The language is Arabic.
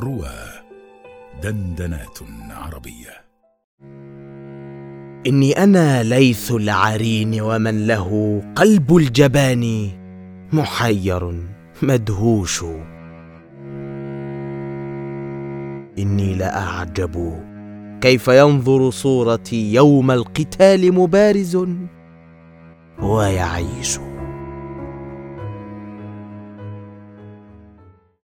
روى دندنات عربية. إني أنا ليث العرين ومن له قلب الجبان محير مدهوش. إني لأعجب كيف ينظر صورتي يوم القتال مبارز ويعيش.